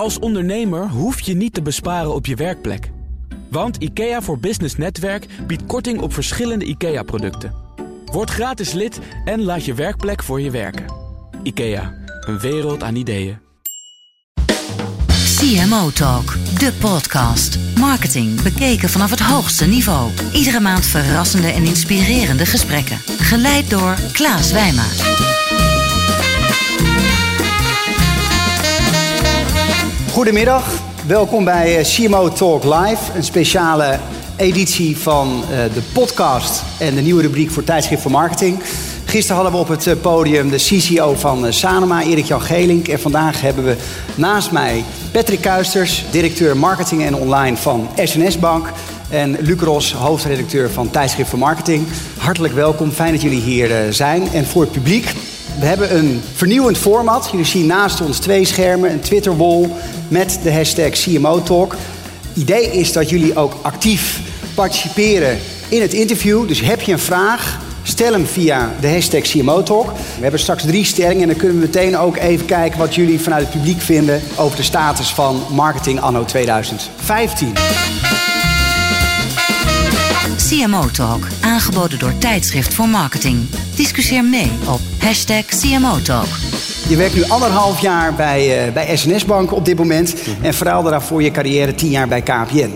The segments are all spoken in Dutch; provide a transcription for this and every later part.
Als ondernemer hoef je niet te besparen op je werkplek. Want IKEA voor Business Netwerk biedt korting op verschillende IKEA-producten. Word gratis lid en laat je werkplek voor je werken. IKEA, een wereld aan ideeën. CMO Talk, de podcast. Marketing bekeken vanaf het hoogste niveau. Iedere maand verrassende en inspirerende gesprekken. Geleid door Klaas Wijma. Goedemiddag, welkom bij eh, CMO Talk Live, een speciale editie van eh, de podcast en de nieuwe rubriek voor tijdschrift voor marketing. Gisteren hadden we op het eh, podium de CCO van Sanoma, Erik-Jan Gelink. En vandaag hebben we naast mij Patrick Kuisters, directeur marketing en online van SNS Bank. En Luc Ros, hoofdredacteur van Tijdschrift voor Marketing. Hartelijk welkom, fijn dat jullie hier zijn. En voor het publiek, we hebben een vernieuwend format. Jullie zien naast ons twee schermen, een Twitter-wall met de hashtag CMO Talk. Idee is dat jullie ook actief participeren in het interview. Dus heb je een vraag, stel hem via de hashtag CMO Talk. We hebben straks drie stellingen en dan kunnen we meteen ook even kijken wat jullie vanuit het publiek vinden over de status van marketing anno 2015. CMO Talk, aangeboden door Tijdschrift voor Marketing. Discussieer mee op hashtag CMO Talk. Je werkt nu anderhalf jaar bij, uh, bij SNS Bank op dit moment. En vooral daarvoor je carrière tien jaar bij KPN.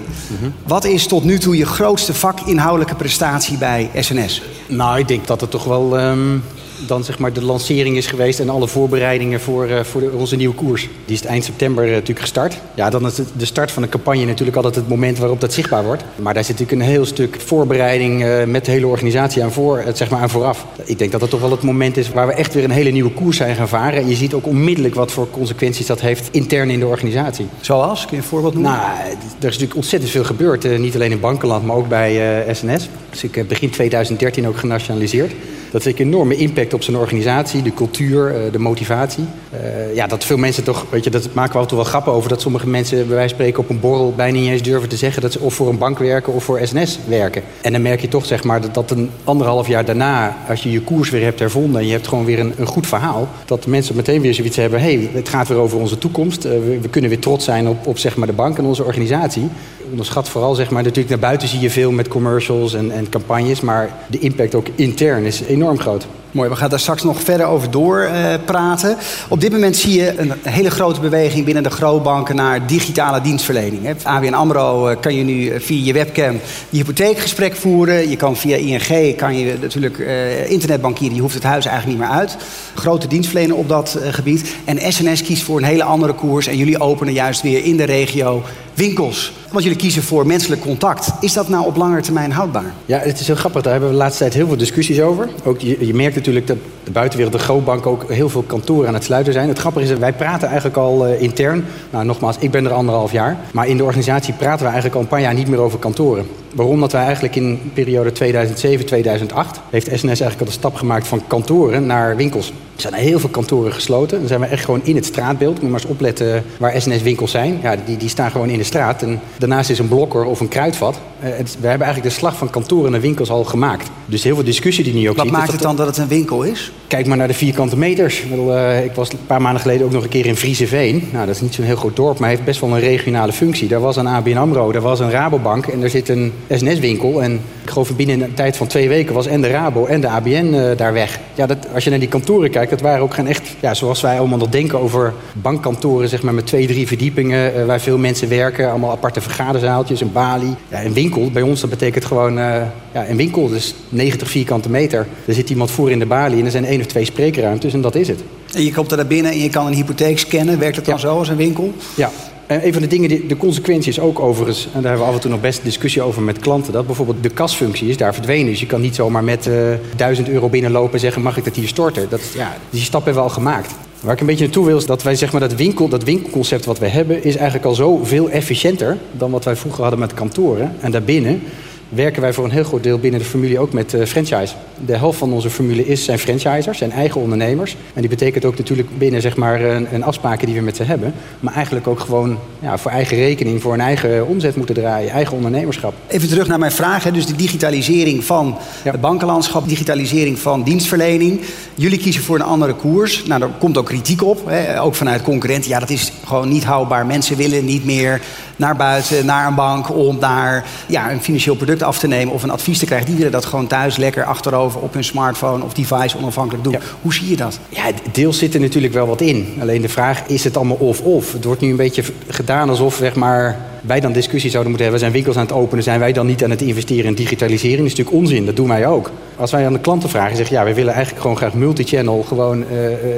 Wat is tot nu toe je grootste vakinhoudelijke prestatie bij SNS? Nou, ik denk dat het toch wel um, dan zeg maar de lancering is geweest en alle voorbereidingen voor, uh, voor de, onze nieuwe koers. Die is eind september uh, natuurlijk gestart. Ja, dan is de start van een campagne natuurlijk altijd het moment waarop dat zichtbaar wordt. Maar daar zit natuurlijk een heel stuk voorbereiding uh, met de hele organisatie aan, voor, zeg maar aan vooraf. Ik denk dat dat toch wel het moment is waar we echt weer een hele nieuwe koers zijn gaan varen. En je ziet ook onmiddellijk wat voor consequenties dat heeft intern in de organisatie. Zoals? Kun je een voorbeeld noemen? Nou, er is natuurlijk ontzettend veel gebeurd. niet alleen in bankenland, maar ook bij SNS. Dus ik heb begin 2013 ook genationaliseerd. Dat heeft een enorme impact op zijn organisatie, de cultuur, de motivatie. Uh, ja, dat veel mensen toch, weet je, dat maken we altijd wel grappen over. Dat sommige mensen bij wijze van spreken op een borrel bijna niet eens durven te zeggen dat ze of voor een bank werken of voor SNS werken. En dan merk je toch, zeg maar, dat, dat een anderhalf jaar daarna, als je je koers weer hebt hervonden en je hebt gewoon weer een, goed verhaal, dat mensen meteen weer zoiets hebben: hey, het gaat weer over onze toekomst. Uh, we, we, kunnen weer trots zijn op, op zeg maar, de bank en onze organisatie. Onderschat vooral, zeg maar, natuurlijk naar buiten zie je veel met commercials en, en campagnes, maar de impact ook intern is enorm groot. Mooi, we gaan daar straks nog verder over doorpraten. Uh, Op dit moment zie je een hele grote beweging binnen de grootbanken naar digitale dienstverlening. Hè. ABN AMRO uh, kan je nu via je webcam je hypotheekgesprek voeren. Je kan via ING kan je natuurlijk internetbankieren. Je hoeft het huis eigenlijk niet meer uit. Grote dienstverlener op dat gebied. En SNS kiest voor een hele andere koers. En jullie openen juist weer in de regio winkels. Want jullie kiezen voor menselijk contact. Is dat nou op lange termijn houdbaar? Ja, het is heel grappig. Daar hebben we de laatste tijd heel veel discussies over. Ook, je, je merkt natuurlijk dat de buitenwereld, de grootbanken ook heel veel kantoren aan het sluiten zijn. Het grappige is wij praten eigenlijk al uh, intern. Nou, nogmaals, ik ben er anderhalf jaar. Maar in de organisatie praten we eigenlijk al een paar jaar niet meer over kantoren. Waarom? Dat wij eigenlijk in de periode 2007-2008 heeft SNS eigenlijk al de stap gemaakt van kantoren naar winkels. Er zijn heel veel kantoren gesloten. Dan zijn we echt gewoon in het straatbeeld. Moet maar eens opletten waar SNS winkels zijn. Ja, die, die staan gewoon in de straat. En daarnaast is een blokker of een kruidvat. Uh, het, we hebben eigenlijk de slag van kantoren naar winkels al gemaakt. Dus heel veel discussie die nu ook Wat ziet. maakt het dan dat het een winkel is? Kijk maar naar de vierkante meters. Ik, bedoel, uh, ik was een paar maanden geleden ook nog een keer in Vriezenveen. Nou, dat is niet zo'n heel groot dorp, maar heeft best wel een regionale functie. Daar was een ABN AMRO, daar was een Rabobank en er zit een SNS-winkel. En ik geloof binnen een tijd van twee weken was en de Rabo en de ABN uh, daar weg. Ja, dat, als je naar die kantoren kijkt, dat waren ook geen echt... Ja, zoals wij allemaal nog denken over bankkantoren, zeg maar met twee, drie verdiepingen... Uh, waar veel mensen werken, allemaal aparte vergaderzaaltjes, een balie. Ja, een winkel, bij ons, dat betekent gewoon... Uh, ja, een winkel, dus 90 vierkante meter. Er zit iemand voor in de balie en er zijn één of twee spreekruimtes en dat is het. En je komt er naar binnen en je kan een hypotheek scannen. Werkt het dan ja. zo als een winkel? Ja, een van de dingen, die, de consequentie is ook overigens, en daar hebben we af en toe nog best discussie over met klanten, dat bijvoorbeeld de kasfunctie is daar verdwenen. Dus je kan niet zomaar met uh, 1000 euro binnenlopen en zeggen: mag ik dat hier storten? Dat, ja, die stap hebben we al gemaakt. Waar ik een beetje naartoe wil is dat wij zeg maar dat, winkel, dat winkelconcept wat we hebben, is eigenlijk al zo veel efficiënter dan wat wij vroeger hadden met kantoren. En daarbinnen werken wij voor een heel groot deel binnen de formule ook met uh, franchise. De helft van onze formule is zijn franchisers, zijn eigen ondernemers. En die betekent ook natuurlijk binnen zeg maar, een, een afspraken die we met ze hebben. Maar eigenlijk ook gewoon ja, voor eigen rekening, voor een eigen omzet moeten draaien, eigen ondernemerschap. Even terug naar mijn vraag. Hè. Dus de digitalisering van het bankenlandschap, digitalisering van dienstverlening. Jullie kiezen voor een andere koers. Nou, daar komt ook kritiek op, hè. ook vanuit concurrenten. Ja, dat is gewoon niet houdbaar. Mensen willen niet meer naar buiten, naar een bank om daar ja, een financieel product af te nemen of een advies te krijgen. Die willen dat gewoon thuis lekker achterover op hun smartphone of device onafhankelijk doen. Hoe zie je dat? Ja, deels zit er natuurlijk wel wat in. Alleen de vraag is het allemaal of-of. Het wordt nu een beetje gedaan alsof zeg maar, wij dan discussie zouden moeten hebben. Zijn winkels aan het openen, zijn wij dan niet aan het investeren in digitalisering? Dat is natuurlijk onzin, dat doen wij ook. Als wij aan de klanten vragen, zeggen ja, wij willen eigenlijk gewoon graag multichannel gewoon uh,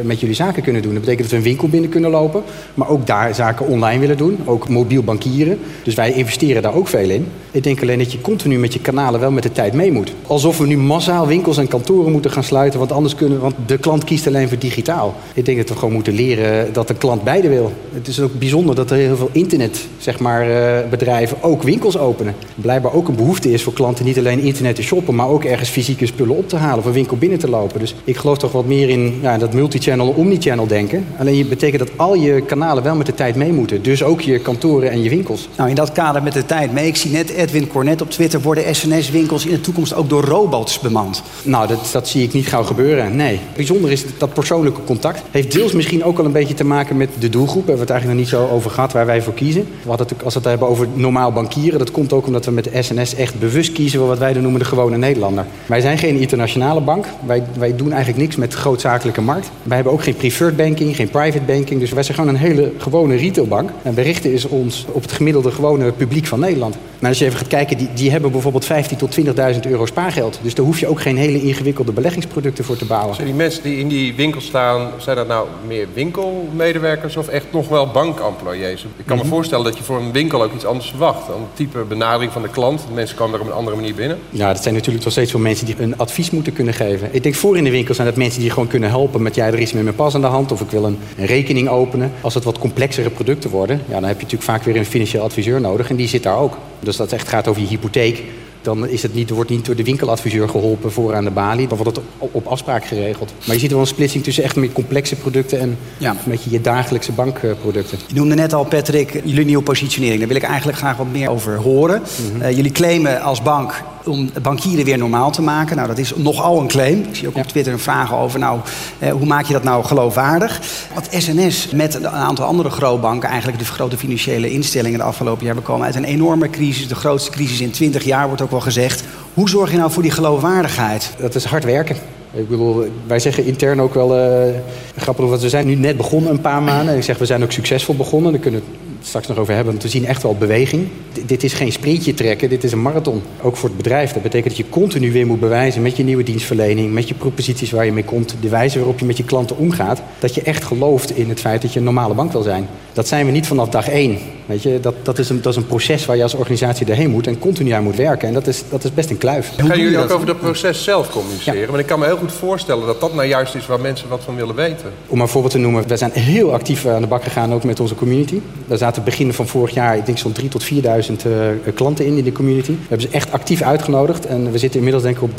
met jullie zaken kunnen doen. Dat betekent dat we een winkel binnen kunnen lopen, maar ook daar zaken online willen doen. Ook mobiel bankieren. Dus wij investeren daar ook veel in. Ik denk alleen dat je continu met je kanalen wel met de tijd mee moet. Alsof we nu massaal winkels en kantoren moeten gaan sluiten, want anders kunnen, want de klant kiest alleen voor digitaal. Ik denk dat we gewoon moeten leren dat de klant beide wil. Het is ook bijzonder dat er heel veel internet, zeg maar, uh, bedrijven ook winkels openen. Blijkbaar ook een behoefte is voor klanten niet alleen internet te shoppen, maar ook ergens fysieke spullen op te halen, of een winkel binnen te lopen. Dus ik geloof toch wat meer in ja, dat multichannel, omnichannel denken. Alleen je betekent dat al je kanalen wel met de tijd mee moeten. Dus ook je kantoren en je winkels. Nou, in dat kader met de tijd mee. Ik zie net Edwin Cornet op Twitter. Worden SNS-winkels in de toekomst ook door robots bemand? Nou, dat, dat zie ik niet gauw gebeuren. Nee. Bijzonder is dat persoonlijke contact. Heeft deels misschien ook al een beetje te maken met de doelgroep. Daar hebben we het eigenlijk nog niet zo over gehad waar wij voor kiezen. We hadden het, als we het hebben over normaal bankieren. Dat komt ook omdat we met de SNS echt bewust kiezen voor wat wij dan noemen de gewone Nederlander. Wij zijn geen internationale bank. Wij, wij doen eigenlijk niks met grootzakelijke markt. Wij hebben ook geen preferred banking, geen private banking. Dus wij zijn gewoon een hele gewone retailbank. En we richten is ons op het gemiddelde gewone publiek van Nederland. Maar als je even gaat kijken, die, die hebben bijvoorbeeld 15.000 tot 20.000 euro spaargeld. Dus daar hoef je ook geen hele ingewikkelde beleggingsproducten voor te bouwen. Zijn die mensen die in die winkel staan, zijn dat nou meer winkelmedewerkers of echt nog wel bankemployees? Ik kan me mhm. voorstellen dat je voor een winkel ook iets anders verwacht. Dan type benadering van de klant. Mensen komen er op een andere manier binnen. Ja, dat zijn natuurlijk nog steeds wel mensen die een advies moeten kunnen geven. Ik denk voor in de winkel zijn dat mensen die gewoon kunnen helpen met... jij, er is met mijn pas aan de hand of ik wil een, een rekening openen. Als het wat complexere producten worden... Ja, dan heb je natuurlijk vaak weer een financieel adviseur nodig en die zit daar ook. Dus dat echt gaat over je hypotheek dan is het niet, wordt niet door de winkeladviseur geholpen voor aan de balie. Dan wordt het op afspraak geregeld. Maar je ziet wel een splitsing tussen echt meer complexe producten en ja. een beetje je dagelijkse bankproducten. Je noemde net al, Patrick, jullie nieuwe positionering. Daar wil ik eigenlijk graag wat meer over horen. Mhm. Eh, jullie claimen als bank om bankieren weer normaal te maken. Nou, dat is nogal een claim. Ik zie ook op Twitter een vraag over, nou, eh, hoe maak je dat nou geloofwaardig? Wat SNS met een aantal andere grootbanken, eigenlijk de grote financiële instellingen de afgelopen jaar, we komen uit een enorme crisis, de grootste crisis in 20 jaar, wordt ook wel gezegd. Hoe zorg je nou voor die geloofwaardigheid? Dat is hard werken. Ik bedoel, wij zeggen intern ook wel, uh, grappig, want we zijn nu net begonnen een paar maanden. Ik zeg, we zijn ook succesvol begonnen. Dan kunnen straks nog over hebben. Want we zien echt wel beweging. dit is geen sprintje trekken, dit is een marathon. Ook voor het bedrijf. Dat betekent dat je continu weer moet bewijzen met je nieuwe dienstverlening, met je proposities waar je mee komt, de wijze waarop je met je klanten omgaat, dat je echt gelooft in het feit dat je een normale bank wil zijn. Dat zijn we niet vanaf dag één. Weet je, dat, dat, is een, dat is een proces waar je als organisatie erheen moet en continu aan moet werken. En dat is, dat is best een kluif. Gaan jullie ook over dat proces zelf communiceren? Ja. Want ik kan me heel goed voorstellen dat dat nou juist is waar mensen wat van willen weten. Om een voorbeeld te noemen, we zijn heel actief aan de bak gegaan ook met onze community. Daar zaten begin van vorig jaar, ik denk zo'n 3.000 tot 4.000 uh, klanten in in de community. We hebben ze echt actief uitgenodigd en we zitten inmiddels denk ik op 13.000,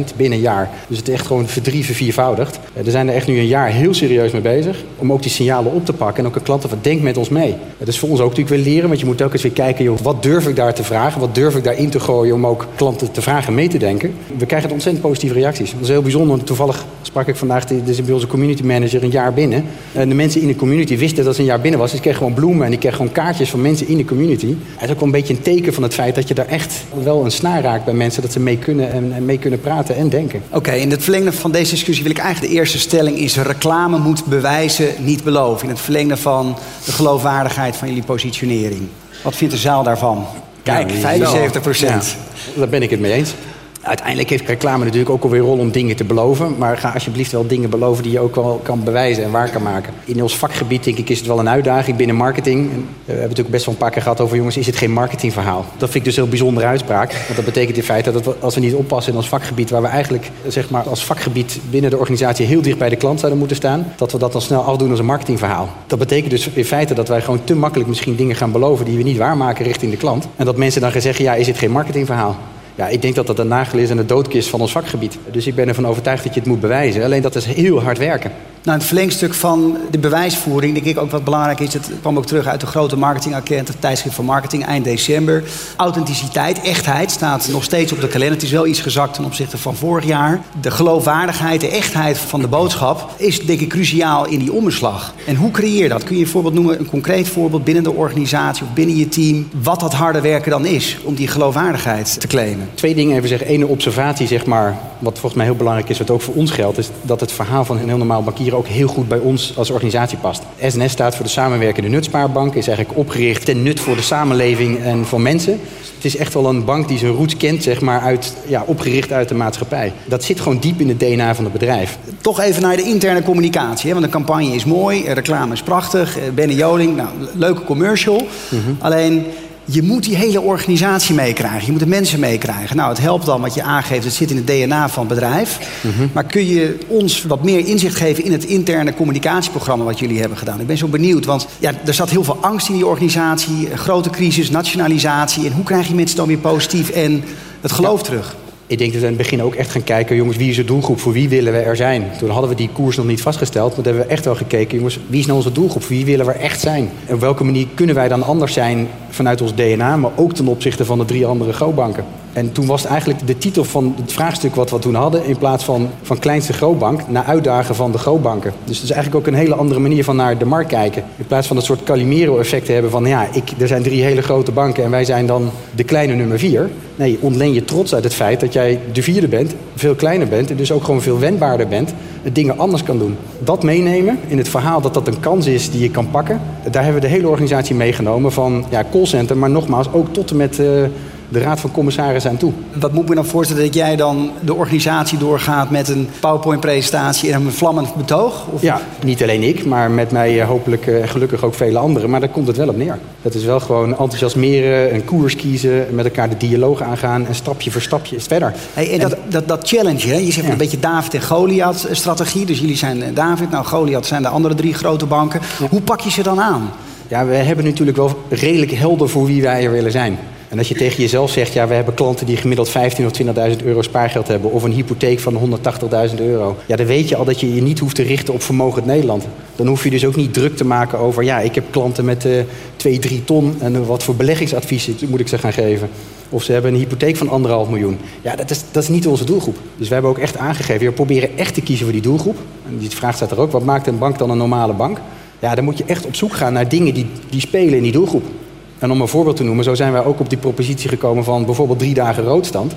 14.000 binnen een jaar. Dus het is echt gewoon verdrie, viervoudigd. Uh, er zijn er echt nu een jaar heel serieus mee bezig om ook die signalen op te pakken en ook een klanten van denk met ons mee. Dat is voor ons ook natuurlijk weer leren, want je moet eens weer kijken, joh, wat durf ik daar te vragen? Wat durf ik daarin te gooien om ook klanten te vragen mee te denken? We krijgen ontzettend positieve reacties. Dat is heel bijzonder. Toevallig sprak ik vandaag, dus bij onze community manager een jaar binnen. En de mensen in de community wisten dat ze een jaar binnen was. Dus ik kreeg gewoon bloemen en ik kreeg gewoon kaartjes van mensen in de community. Het is ook wel een beetje een teken van het feit dat je daar echt wel een snaar raakt bij mensen. Dat ze mee kunnen en, mee kunnen praten en denken. Oké, in het verlengde van deze discussie wil ik eigenlijk de eerste stelling is... reclame moet bewijzen, niet beloven. In het verlengde van de geloofwaardigheid van jullie positionering. Wat vindt de zaal daarvan? Kijk, 75 procent. daar ben ik het mee eens. Uiteindelijk heeft reclame natuurlijk ook alweer rol om dingen te beloven. Maar ga alsjeblieft wel dingen beloven die je ook wel kan bewijzen en waar kan maken. In ons vakgebied denk ik is het wel een uitdaging binnen marketing. En we hebben het natuurlijk best wel een paar keer gehad over jongens, is het geen marketingverhaal? Dat vind ik dus een heel bijzondere uitspraak. Want dat betekent in feite dat als we niet oppassen in ons vakgebied, waar we eigenlijk zeg maar, als vakgebied binnen de organisatie heel dicht bij de klant zouden moeten staan, dat we dat dan snel afdoen als een marketingverhaal. Dat betekent dus in feite dat wij gewoon te makkelijk misschien dingen gaan beloven die we niet waarmaken richting de klant. En dat mensen dan gaan zeggen, ja, is het geen marketingverhaal? Ja, ik denk dat dat een nagel is aan de doodkist van ons vakgebied. Dus ik ben ervan overtuigd dat je het moet bewijzen. Alleen dat is heel hard werken. Nou, het verlengstuk van de bewijsvoering, denk ik ook wat belangrijk is. Het kwam ook terug uit de grote marketingagent, het tijdschrift van marketing, eind december. Authenticiteit, echtheid staat nog steeds op de kalender. Het is wel iets gezakt ten opzichte van vorig jaar. De geloofwaardigheid, de echtheid van de boodschap is denk ik cruciaal in die omslag. En hoe creëer je dat? Kun je een voorbeeld noemen, een concreet voorbeeld binnen de organisatie of binnen je team, wat dat harde werken dan is om die geloofwaardigheid te claimen? Twee dingen even zeggen. Eén observatie, zeg maar, wat volgens mij heel belangrijk is, wat ook voor ons geldt, is dat het verhaal van een heel normaal bankier ook heel goed bij ons als organisatie past. SNS staat voor de samenwerkende nutspaarbank, is eigenlijk opgericht ten nut voor de samenleving en voor mensen. Het is echt wel een bank die zijn roots kent, zeg maar, uit, ja, opgericht uit de maatschappij. Dat zit gewoon diep in het DNA van het bedrijf. Toch even naar de interne communicatie. Hè? Want de campagne is mooi, reclame is prachtig. Eh, Benny Joling, nou, leuke commercial. Alleen je moet die hele organisatie meekrijgen. Je moet de mensen meekrijgen. Nou, het helpt dan wat je aangeeft. Het zit in het DNA van het bedrijf. Maar kun je ons wat meer inzicht geven in het interne communicatieprogramma wat jullie hebben gedaan? Ik ben zo benieuwd, want ja, er zat heel veel angst in die organisatie. Grote crisis, nationalisatie. En hoe krijg je mensen dan weer positief en het geloof terug? Ik denk dat we in het begin ook echt gaan kijken, jongens, wie is de doelgroep? Voor wie willen we er zijn? Toen hadden we die koers nog niet vastgesteld, maar hebben we echt wel gekeken, jongens, wie is nou onze doelgroep? Voor wie willen we echt zijn? En op welke manier kunnen wij dan anders zijn vanuit ons DNA, maar ook ten opzichte van de drie andere grootbanken? En toen was eigenlijk de titel van het vraagstuk wat we toen hadden, in plaats van van kleinste grootbank naar uitdagen van de grootbanken. Dus het is eigenlijk ook een hele andere manier van naar de markt kijken. In plaats van dat soort Calimero-effect te hebben van, ja, ik, er zijn drie hele grote banken en wij zijn dan de kleine nummer vier. Nee, ontleen je trots uit het feit dat jij de vierde bent, veel kleiner bent en dus ook gewoon veel wendbaarder bent, het dingen anders kan doen. Dat meenemen in het verhaal dat dat een kans is die je kan pakken, daar hebben we de hele organisatie meegenomen van ja, callcenter, maar nogmaals ook tot en met... Uh, de Raad van Commissarissen aan toe. Wat moet ik me dan voorstellen dat jij dan de organisatie doorgaat met een PowerPoint-presentatie en een vlammend betoog? Of? Ja, niet alleen ik, maar met mij hopelijk en gelukkig ook vele anderen. Maar daar komt het wel op neer. Dat is wel gewoon enthousiasmeren, een koers kiezen, met elkaar de dialoog aangaan en stapje voor stapje is verder. Hey, en dat, dat, dat challenge, hè? je zegt ja. een beetje David en Goliath strategie. Dus jullie zijn David, nou Goliath zijn de andere drie grote banken. Ja. Hoe pak je ze dan aan? Ja, we hebben natuurlijk wel redelijk helder voor wie wij er willen zijn. En als je tegen jezelf zegt, ja, we hebben klanten die gemiddeld 15.000 of 20.000 euro spaargeld hebben, of een hypotheek van 180.000 euro, ja, dan weet je al dat je je niet hoeft te richten op vermogend Nederland. Dan hoef je dus ook niet druk te maken over, ja, ik heb klanten met uh, 2, 3 ton en wat voor beleggingsadviezen moet ik ze gaan geven. Of ze hebben een hypotheek van anderhalf miljoen. Ja, dat is, dat is niet onze doelgroep. Dus we hebben ook echt aangegeven, we proberen echt te kiezen voor die doelgroep. En die vraag staat er ook, wat maakt een bank dan een normale bank? Ja, dan moet je echt op zoek gaan naar dingen die, die spelen in die doelgroep. En om een voorbeeld te noemen, zo zijn wij ook op die propositie gekomen van bijvoorbeeld drie dagen roodstand.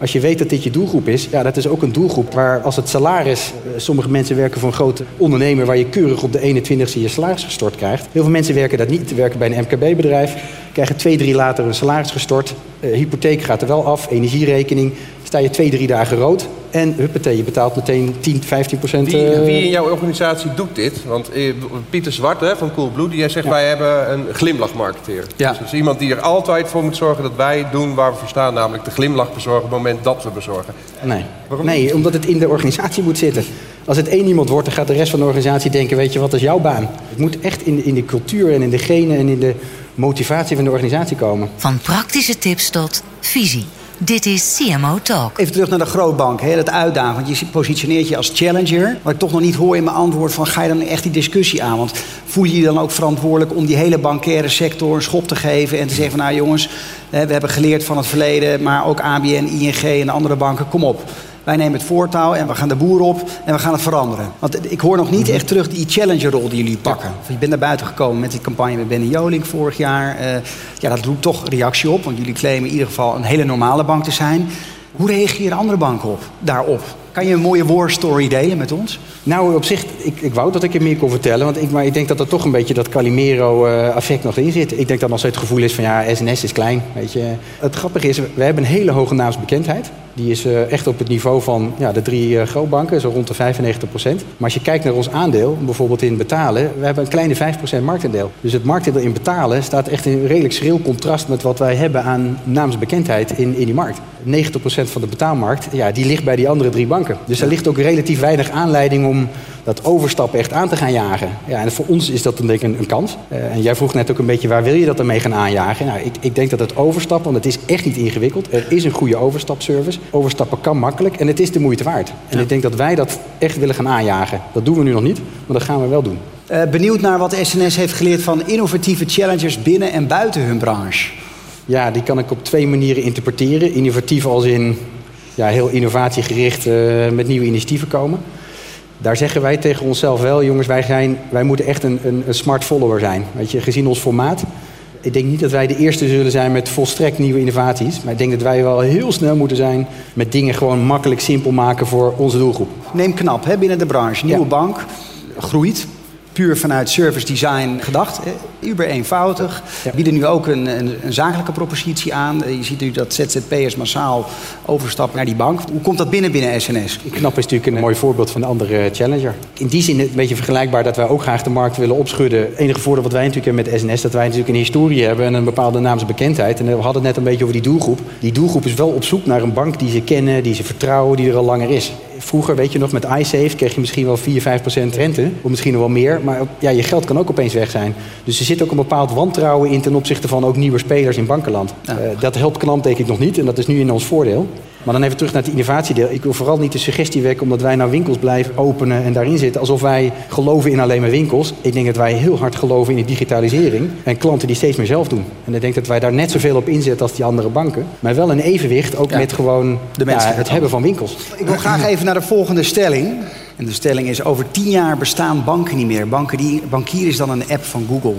Als je weet dat dit je doelgroep is, ja, dat is ook een doelgroep waar als het salaris, sommige mensen werken voor een grote ondernemer waar je keurig op de 21ste je salaris gestort krijgt. Heel veel mensen werken dat niet, werken bij een MKB-bedrijf, krijgen twee, drie later een salaris gestort. Uh, hypotheek gaat er wel af, energierekening, sta je twee, drie dagen rood. En huppatee, je betaalt meteen 10, 15 procent. Wie, wie, in jouw organisatie doet dit? Want eh, Pieter Zwart hè, van Coolblue, die zegt ja. wij hebben een glimlachmarketeer. Ja. Dus iemand die er altijd voor moet zorgen dat wij doen waar we voor staan. Namelijk de glimlach bezorgen op het moment dat we bezorgen. Nee, Waarom nee omdat het in de organisatie moet zitten. Als het één iemand wordt, dan gaat de rest van de organisatie denken... weet je, wat is jouw baan? Het moet echt in de, in de cultuur en in de genen en in de motivatie van de organisatie komen. Van praktische tips tot visie. Dit is CMO Talk. Even terug naar de grootbank, hè, dat uitdagen. Want je positioneert je als challenger. Wat ik toch nog niet hoor in mijn antwoord van... ga je dan echt die discussie aan? Want voel je je dan ook verantwoordelijk om die hele bankaire sector een schop te geven... en te zeggen van nou jongens, we hebben geleerd van het verleden... maar ook ABN, ING en de andere banken, kom op. Wij nemen het voortouw en we gaan de boer op en we gaan het veranderen. Want ik hoor nog niet echt terug die challengerrol die jullie pakken. Je bent naar buiten gekomen met die campagne met Benny Joling vorig jaar. Uh, ja, dat roept toch reactie op, want jullie claimen in ieder geval een hele normale bank te zijn. Hoe reageren andere banken op, daarop? Kan je een mooie war story delen met ons? Nou, op zich, ik, ik wou dat ik er meer kon vertellen. Want ik, maar ik denk dat er toch een beetje dat Calimero-effect nog in zit. Ik denk dat nog steeds het gevoel is van ja, SNS is klein. Weet je. Het grappige is, we hebben een hele hoge naamsbekendheid. Die is uh, echt op het niveau van ja, de drie uh, grootbanken, zo rond de 95 procent. Maar als je kijkt naar ons aandeel, bijvoorbeeld in betalen, we hebben een kleine 5 procent marktaandeel. Dus het marktaandeel in betalen staat echt in redelijk schril contrast met wat wij hebben aan naamsbekendheid in, in die markt. 90 procent van de betaalmarkt, ja, die ligt bij die andere drie banken. Dus er ligt ook relatief weinig aanleiding om dat overstappen echt aan te gaan jagen. Ja, en voor ons is dat dan denk ik een, een kans. Uh, en jij vroeg net ook een beetje waar wil je dat ermee gaan aanjagen? Nou, ik, ik denk dat het overstappen, want het is echt niet ingewikkeld. Er is een goede overstapservice. Overstappen kan makkelijk en het is de moeite waard. En ik denk dat wij dat echt willen gaan aanjagen. Dat doen we nu nog niet, maar dat gaan we wel doen. Uh, benieuwd naar wat SNS heeft geleerd van innovatieve challengers binnen en buiten hun branche. Ja, die kan ik op twee manieren interpreteren. Innovatief als in ja, heel innovatiegericht uh, met nieuwe initiatieven komen. Daar zeggen wij tegen onszelf wel, jongens, wij, zijn, wij moeten echt een, een, een smart follower zijn. Weet je, gezien ons formaat. Ik denk niet dat wij de eerste zullen zijn met volstrekt nieuwe innovaties. Maar ik denk dat wij wel heel snel moeten zijn met dingen gewoon makkelijk simpel maken voor onze doelgroep. Neem knap hè, binnen de branche. Nieuwe ja. bank groeit puur vanuit service design gedacht. Uber eenvoudig. Bieden nu ook een, een, een, zakelijke propositie aan. Je ziet nu dat ZZP'ers massaal overstappen naar die bank. Hoe komt dat binnen binnen SNS? Knap is natuurlijk een mooi voorbeeld van de andere challenger. In die zin een beetje vergelijkbaar dat wij ook graag de markt willen opschudden. Het enige voordeel wat wij natuurlijk hebben met SNS... dat wij natuurlijk een historie hebben en een bepaalde naamsbekendheid. En we hadden het net een beetje over die doelgroep. Die doelgroep is wel op zoek naar een bank die ze kennen, die ze vertrouwen, die er al langer is. Vroeger, weet je nog, met iSafe kreeg je misschien wel 4, 5 procent rente. Of misschien nog wel meer. Maar ja, je geld kan ook opeens weg zijn. Dus er zit ook een bepaald wantrouwen in ten opzichte van ook nieuwe spelers in bankenland. Ja. Uh, dat helpt klant denk ik nog niet. En dat is nu in ons voordeel. Maar dan even terug naar het innovatiedeel. Ik wil vooral niet de suggestie wekken omdat wij nou winkels blijven openen en daarin zitten. Alsof wij geloven in alleen maar winkels. Ik denk dat wij heel hard geloven in de digitalisering. En klanten die steeds meer zelf doen. En ik denk dat wij daar net zoveel op inzetten als die andere banken. Maar wel een evenwicht ook ja. met gewoon de mensen ja, het hebben van winkels. Ik wil graag even naar de volgende stelling. En de stelling is: over tien jaar bestaan banken niet meer. Banken die, bankier is dan een app van Google.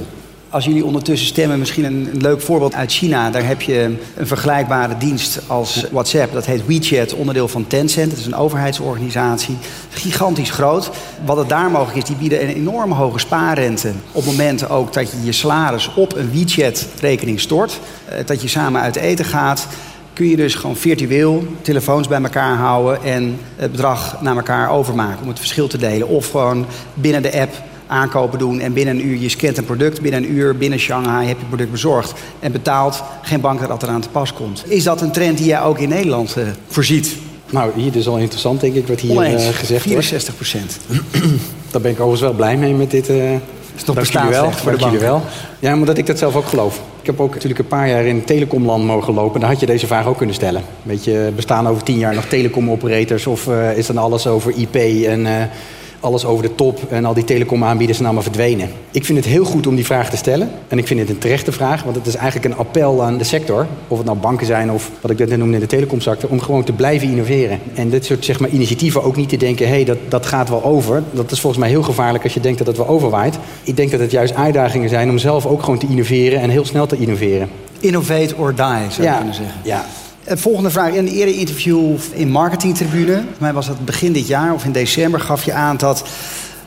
Als jullie ondertussen stemmen, misschien een, leuk voorbeeld uit China. Daar heb je een vergelijkbare dienst als WhatsApp. Dat heet WeChat, onderdeel van Tencent. Dat is een overheidsorganisatie. Gigantisch groot. Wat het daar mogelijk is, die bieden een enorm hoge spaarrente. Op het moment ook dat je je salaris op een WeChat-rekening stort. Dat je samen uit eten gaat kun je dus gewoon virtueel telefoons bij elkaar houden en het bedrag naar elkaar overmaken om het verschil te delen. Of gewoon binnen de app aankopen doen en binnen een uur je scant een product. Binnen een uur binnen Shanghai heb je product bezorgd en betaald. Geen bank dat eraan te pas komt. Is dat een trend die jij ook in Nederland uh, voorziet? Nou, hier is al interessant denk ik wat hier uh, gezegd 64 procent. Daar ben ik overigens wel blij mee met dit... Uh, is toch bestaan wel, voor de bank. wel. Ja, maar dat ik dat zelf ook geloof. Ik heb ook natuurlijk een paar jaar in telecomland mogen lopen. Dan had je deze vraag ook kunnen stellen. Weet je, bestaan over tien jaar nog telecomoperators of uh, is dan alles over IP en... Uh, alles over de top en al die telecomaanbieders zijn allemaal verdwenen. Ik vind het heel goed om die vraag te stellen. En ik vind het een terechte vraag, want het is eigenlijk een appel aan de sector. Of het nou banken zijn of wat ik net noemde in de telecomsector. Om gewoon te blijven innoveren. En dit soort zeg maar, initiatieven ook niet te denken, hé, hey, dat, dat gaat wel over. Dat is volgens mij heel gevaarlijk als je denkt dat het wel overwaait. Ik denk dat het juist uitdagingen zijn om zelf ook gewoon te innoveren en heel snel te innoveren. Innovate or die, zou je kunnen zeggen. Ja, volgende vraag. In een eerder interview in Marketingtribune, volgens mij was dat begin dit jaar of in december, gaf je aan dat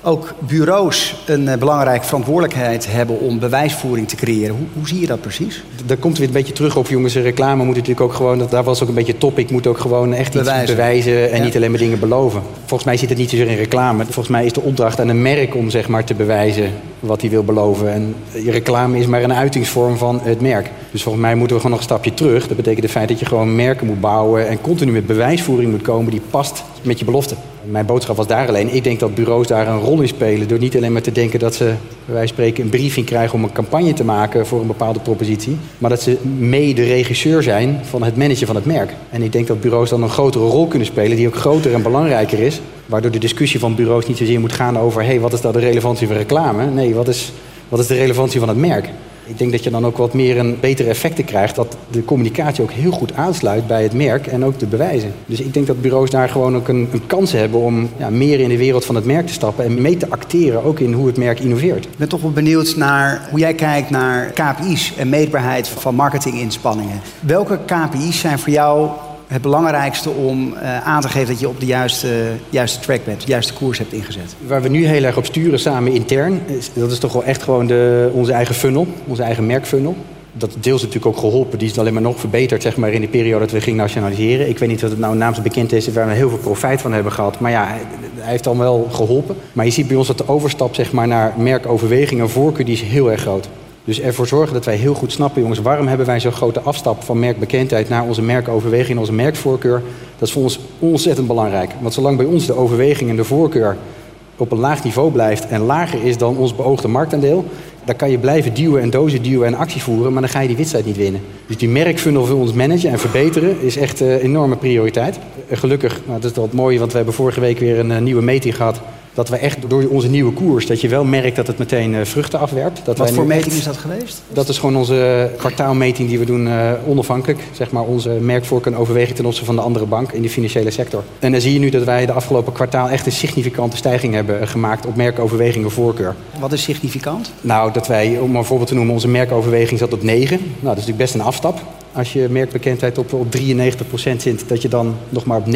ook bureaus een uh, belangrijke verantwoordelijkheid hebben om bewijsvoering te creëren. Hoe, hoe zie je dat precies? Daar komt weer een beetje terug op, jongens. Reclame moet natuurlijk ook gewoon, dat, daar was ook een beetje topic, moet ook gewoon echt bewijzen. iets bewijzen en ja. niet alleen maar dingen beloven. Volgens mij zit het niet zozeer in reclame. Volgens mij is de opdracht aan een merk om zeg maar te bewijzen wat hij wil beloven. En je reclame is maar een uitingsvorm van het merk. Dus volgens mij moeten we gewoon nog een stapje terug. Dat betekent het feit dat je gewoon merken moet bouwen en continu met bewijsvoering moet komen die past met je belofte. Mijn boodschap was daar alleen. Ik denk dat bureaus daar een rol in spelen. Door niet alleen maar te denken dat ze, bij wijze spreken, een briefing krijgen om een campagne te maken voor een bepaalde propositie. Maar dat ze mee de regisseur zijn van het managen van het merk. En ik denk dat bureaus dan een grotere rol kunnen spelen, die ook groter en belangrijker is. Waardoor de discussie van bureaus niet zozeer moet gaan over: hé, hey, wat is nou de relevantie van reclame? Nee, wat is, wat is de relevantie van het merk? Ik denk dat je dan ook wat meer een betere effecten krijgt. Dat de communicatie ook heel goed aansluit bij het merk en ook de bewijzen. Dus ik denk dat bureaus daar gewoon ook een, kans hebben om ja, meer in de wereld van het merk te stappen. En mee te acteren ook in hoe het merk innoveert. Ik ben toch wel benieuwd naar hoe jij kijkt naar KPI's en meetbaarheid van marketinginspanningen. Welke KPI's zijn voor jou het belangrijkste om uh, aan te geven dat je op de juiste, juiste track bent, de juiste koers hebt ingezet? Waar we nu heel erg op sturen samen intern, dat is toch wel echt gewoon de, onze eigen funnel, onze eigen merkfunnel. dat deels natuurlijk ook geholpen. Die is alleen maar nog verbeterd zeg maar, in de periode dat we gingen nationaliseren. Ik weet niet of het nou naamse bekend is waar we heel veel profijt van hebben gehad. Maar ja, hij heeft dan wel geholpen. Maar je ziet bij ons dat de overstap zeg maar, naar merkoverweging en voorkeur die is heel erg groot. Dus ervoor zorgen dat wij heel goed snappen, jongens, waarom hebben wij zo'n grote afstap van merkbekendheid naar onze merkoverweging en onze merkvoorkeur? Dat is voor ons ontzettend belangrijk. Want zolang bij ons de overweging en de voorkeur op een laag niveau blijft en lager is dan ons beoogde marktaandeel, dan kan je blijven duwen en dozen duwen en actie voeren, maar dan ga je die wedstrijd niet winnen. Dus die merkfunnel voor ons managen en verbeteren is echt een enorme prioriteit. gelukkig, nou, dat is wel het mooie, want we hebben vorige week weer een nieuwe meting gehad dat we echt door onze nieuwe koers, dat je wel merkt dat het meteen uh, vruchten afwerpt. Dat Wat voor meting is dat geweest? Dat is gewoon onze kwartaalmeting die we doen uh, onafhankelijk. Zeg maar onze merkvoorkeur overweging ten opzichte van de andere bank in de financiële sector. En dan zie je nu dat wij de afgelopen kwartaal echt een significante stijging hebben eh, gemaakt op merkoverwegingen voorkeur. Wat is significant? Nou, dat wij, om een voorbeeld te noemen, onze merkoverweging zat op 9. Nou, dat is natuurlijk best een afstap als je merkbekendheid op, op 93% zit, dat je dan nog maar op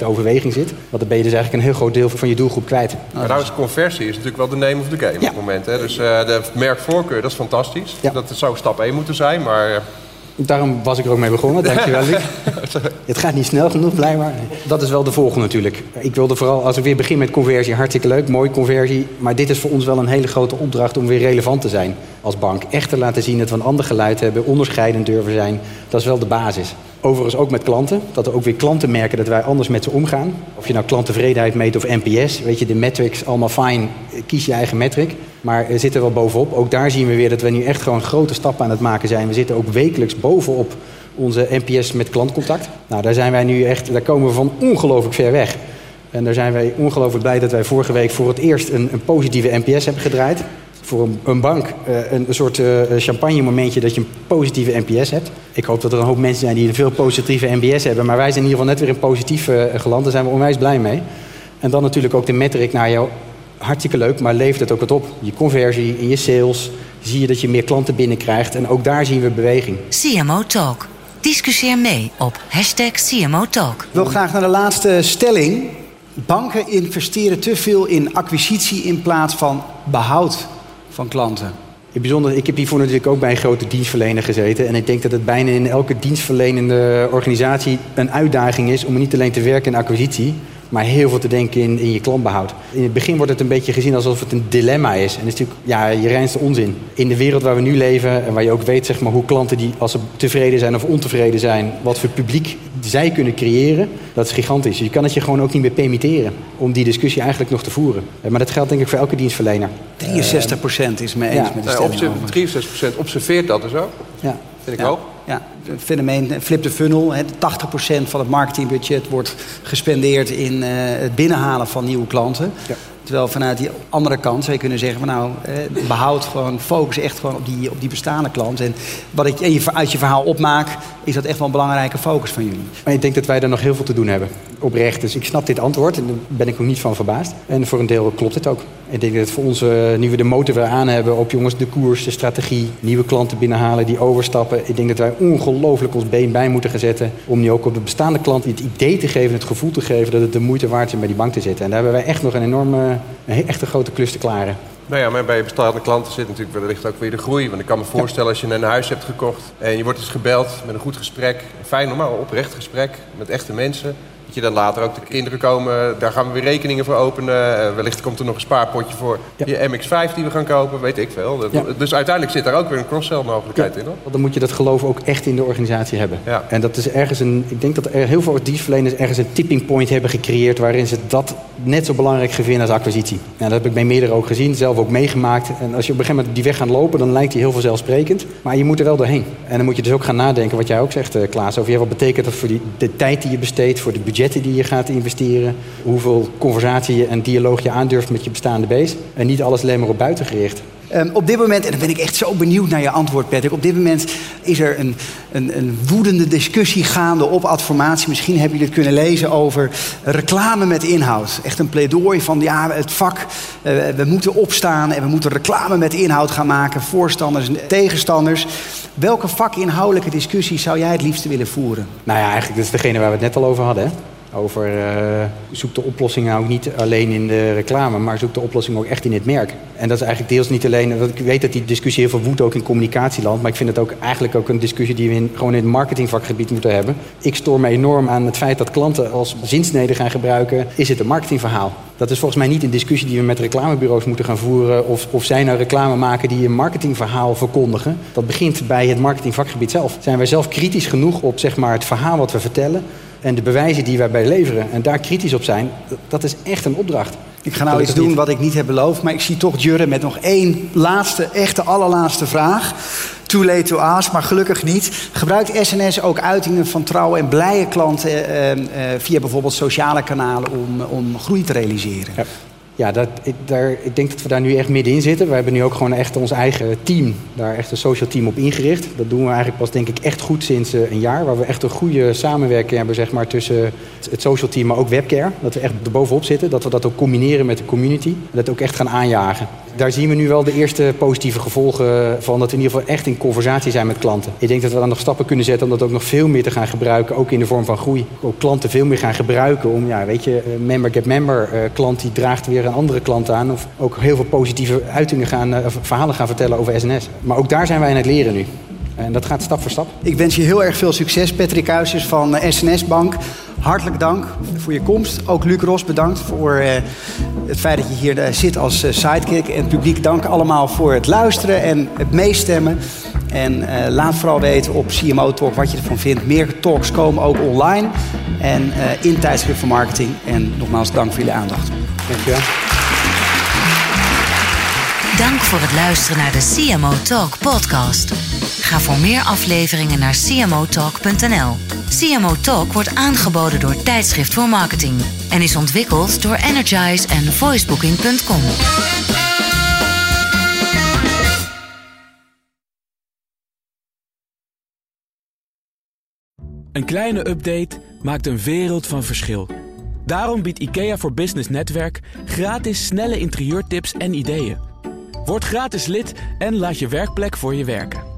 9% overweging zit. Want dan ben je dus eigenlijk een heel groot deel van je doelgroep kwijt. Nou, trouwens, conversie is natuurlijk wel de name of the game op het moment. Hè? Dus uh, de merkvoorkeur, dat is fantastisch. Ja. Dat zou stap 1 moeten zijn, maar... Daarom was ik er ook mee begonnen, dankjewel Luc. het gaat niet snel genoeg, blijkbaar. Dat is wel de volgende natuurlijk. Ik wilde vooral, als ik weer begin met conversie, hartstikke leuk, mooi conversie. Maar dit is voor ons wel een hele grote opdracht om weer relevant te zijn als bank. Echt te laten zien dat we een ander geluid hebben, onderscheidend durven zijn. Dat is wel de basis. Overigens ook met klanten. Dat er ook weer klanten merken dat wij anders met ze omgaan. Of je nou klanttevredenheid meet of NPS. Weet je, de metrics, allemaal fijn. Kies je eigen metric. Maar we zitten wel bovenop. Ook daar zien we weer dat we nu echt gewoon grote stappen aan het maken zijn. We zitten ook wekelijks bovenop onze NPS met klantcontact. Nou, daar zijn wij nu echt, daar komen we van ongelooflijk ver weg. En daar zijn wij ongelooflijk blij dat wij vorige week voor het eerst een, een positieve NPS hebben gedraaid voor een, een bank uh, een, soort uh, champagne momentje dat je een positieve NPS hebt. Ik hoop dat er een hoop mensen zijn die een veel positieve NPS hebben. Maar wij zijn in ieder geval net weer in positief uh, geland. Daar zijn we onwijs blij mee. En dan natuurlijk ook de metric naar jou. Hartstikke leuk, maar levert het ook wat op? Je conversie, in je sales. Zie je dat je meer klanten binnenkrijgt. En ook daar zien we beweging. CMO Talk. Discussieer mee op hashtag CMO Talk. Ik wil graag naar de laatste stelling. Banken investeren te veel in acquisitie in plaats van behoud van klanten? In bijzonder, ik heb hiervoor natuurlijk ook bij een grote dienstverlener gezeten. En ik denk dat het bijna in elke dienstverlenende organisatie een uitdaging is om niet alleen te werken in acquisitie, maar heel veel te denken in, in je klantbehoud. In het begin wordt het een beetje gezien alsof het een dilemma is. En dat is natuurlijk ja, je reinste onzin. In de wereld waar we nu leven en waar je ook weet zeg maar, hoe klanten die als ze tevreden zijn of ontevreden zijn, wat voor publiek zij kunnen creëren, dat is gigantisch. Je kan het je gewoon ook niet meer permitteren om die discussie eigenlijk nog te voeren. Maar dat geldt denk ik voor elke dienstverlener. 63 procent is mee eens met de stelling. 63 procent observeert dat dus ook. Ja. Vind ik ook ja, fenomeen flip the funnel. Hè, 80% van het marketingbudget wordt gespendeerd in uh, het binnenhalen van nieuwe klanten. Ja. Terwijl vanuit die andere kant zou je kunnen zeggen van nou, eh, behoud gewoon, focus echt gewoon op die, op die bestaande klant. En wat ik uit je verhaal opmaak, is dat echt wel een belangrijke focus van jullie. Maar ik denk dat wij daar nog heel veel te doen hebben. Oprecht. Dus ik snap dit antwoord en daar ben ik ook niet van verbaasd. En voor een deel klopt het ook. Ik denk dat het voor ons, uh, nu we de motor weer aan hebben op jongens, de koers, de strategie, nieuwe klanten binnenhalen, die overstappen. Ik denk dat wij ongelooflijk ons been bij moeten gaan zetten. Om nu ook op de bestaande klant het idee te geven, het gevoel te geven dat het de moeite waard is om bij die bank te zitten. En daar hebben wij echt nog een enorme, een echt een grote klus te klaren. Nou ja, maar bij bestaande klanten zit natuurlijk wellicht ook weer de groei. Want ik kan me voorstellen als je een huis hebt gekocht en je wordt eens gebeld met een goed gesprek. Een fijn, normaal, oprecht gesprek met echte mensen. Dat je dan later ook de kinderen komen, daar gaan we weer rekeningen voor openen. Uh, wellicht komt er nog een spaarpotje voor ja. je MX-5 die we gaan kopen, weet ik veel. Dus uiteindelijk zit daar ook weer een cross-sell mogelijkheid in. Hoor. Dan moet je dat geloof ook echt in de organisatie hebben. En dat is ergens een, ik denk dat er heel veel dienstverleners ergens een tipping point hebben gecreëerd waarin ze dat net zo belangrijk vinden als acquisitie. Nou, dat heb ik bij meerdere ook gezien, zelf ook meegemaakt. En als je op een gegeven moment die weg gaat lopen, dan lijkt die heel vanzelfsprekend. Maar je moet er wel doorheen. En dan moet je dus ook gaan nadenken, wat jij ook zegt, eh, Klaas, over wat betekent dat voor die, de tijd die je besteedt, voor de budget die je gaat investeren. Hoeveel conversatie en dialoog je aandurft met je bestaande base. En niet alles alleen maar op buiten gericht. Um, op dit moment, en dan ben ik echt zo benieuwd naar je antwoord, Patrick. Op dit moment is er een, een, een woedende discussie gaande op Adformatie. Misschien hebben jullie het kunnen lezen over reclame met inhoud. Echt een pleidooi van ja, het vak, uh, we moeten opstaan en we moeten reclame met inhoud gaan maken. Voorstanders en tegenstanders. Welke vakinhoudelijke discussie zou jij het liefste willen voeren? Nou ja, eigenlijk dat is degene waar we het net al over hadden. Hè? Over uh, zoek de oplossing nou niet alleen in de reclame, maar zoek de oplossing ook echt in het merk. En dat is eigenlijk deels niet alleen. Ik weet dat die discussie heel veel woedt ook in communicatieland. Maar ik vind het ook eigenlijk ook een discussie die we in, gewoon in het marketingvakgebied moeten hebben. Ik stoor me enorm aan het feit dat klanten als zinsnede gaan gebruiken. Is het een marketingverhaal? Dat is volgens mij niet een discussie die we met reclamebureaus moeten gaan voeren. Of, of zij nou reclame maken die een marketingverhaal verkondigen. Dat begint bij het marketingvakgebied zelf. Zijn wij zelf kritisch genoeg op zeg maar, het verhaal wat we vertellen? En de bewijzen die wij bij leveren en daar kritisch op zijn, dat is echt een opdracht. Ik ga nou iets doen wat ik niet heb beloofd, maar ik zie toch Jurre met nog één laatste, echte allerlaatste vraag. Too late to ask, maar gelukkig niet. Gebruikt SNS ook uitingen van trouwe en blije klanten eh, eh, via bijvoorbeeld sociale kanalen om, om groei te realiseren? Ja. Ja, dat, ik, daar, ik denk dat we daar nu echt middenin zitten. We hebben nu ook gewoon echt ons eigen team, daar echt een social team op ingericht. Dat doen we eigenlijk pas denk ik echt goed sinds uh, een jaar. Waar we echt een goede samenwerking hebben zeg maar, tussen het social team, maar ook webcare. Dat we echt erbovenop zitten. Dat we dat ook combineren met de community. En dat ook echt gaan aanjagen daar zien we nu wel de eerste positieve gevolgen van. Dat we in ieder geval echt in conversatie zijn met klanten. Ik denk dat we dan nog stappen kunnen zetten om dat ook nog veel meer te gaan gebruiken. Ook in de vorm van groei. Ook klanten veel meer gaan gebruiken om, ja, weet je, eh, member get member. Uh, klant die draagt weer een andere klant aan. Of ook heel veel positieve uitingen gaan, uh, verhalen gaan vertellen over SNS. Maar ook daar zijn wij aan het leren nu. En dat gaat stap voor stap. Ik wens je heel erg veel succes, Patrick Huisjes van SNS Bank. Hartelijk dank voor je komst. Ook Luc Ros bedankt voor uh, het feit dat je hier uh, zit als uh, sidekick. En het publiek dank allemaal voor het luisteren en het meestemmen. En laat vooral weten op CMO Talk wat je ervan vindt. Meer talks komen ook online en in tijdschrift voor marketing. En nogmaals dank voor jullie aandacht. Dankjewel. Dank voor het luisteren naar de CMO Talk podcast. Ga voor meer afleveringen naar cmotalk.nl. CMO Talk wordt aangeboden door Tijdschrift voor Marketing en is ontwikkeld door Energize en voicebooking.com. Een kleine update maakt een wereld van verschil. Daarom biedt IKEA voor Business Netwerk gratis snelle interieurtips en ideeën. Word gratis lid en laat je werkplek voor je werken.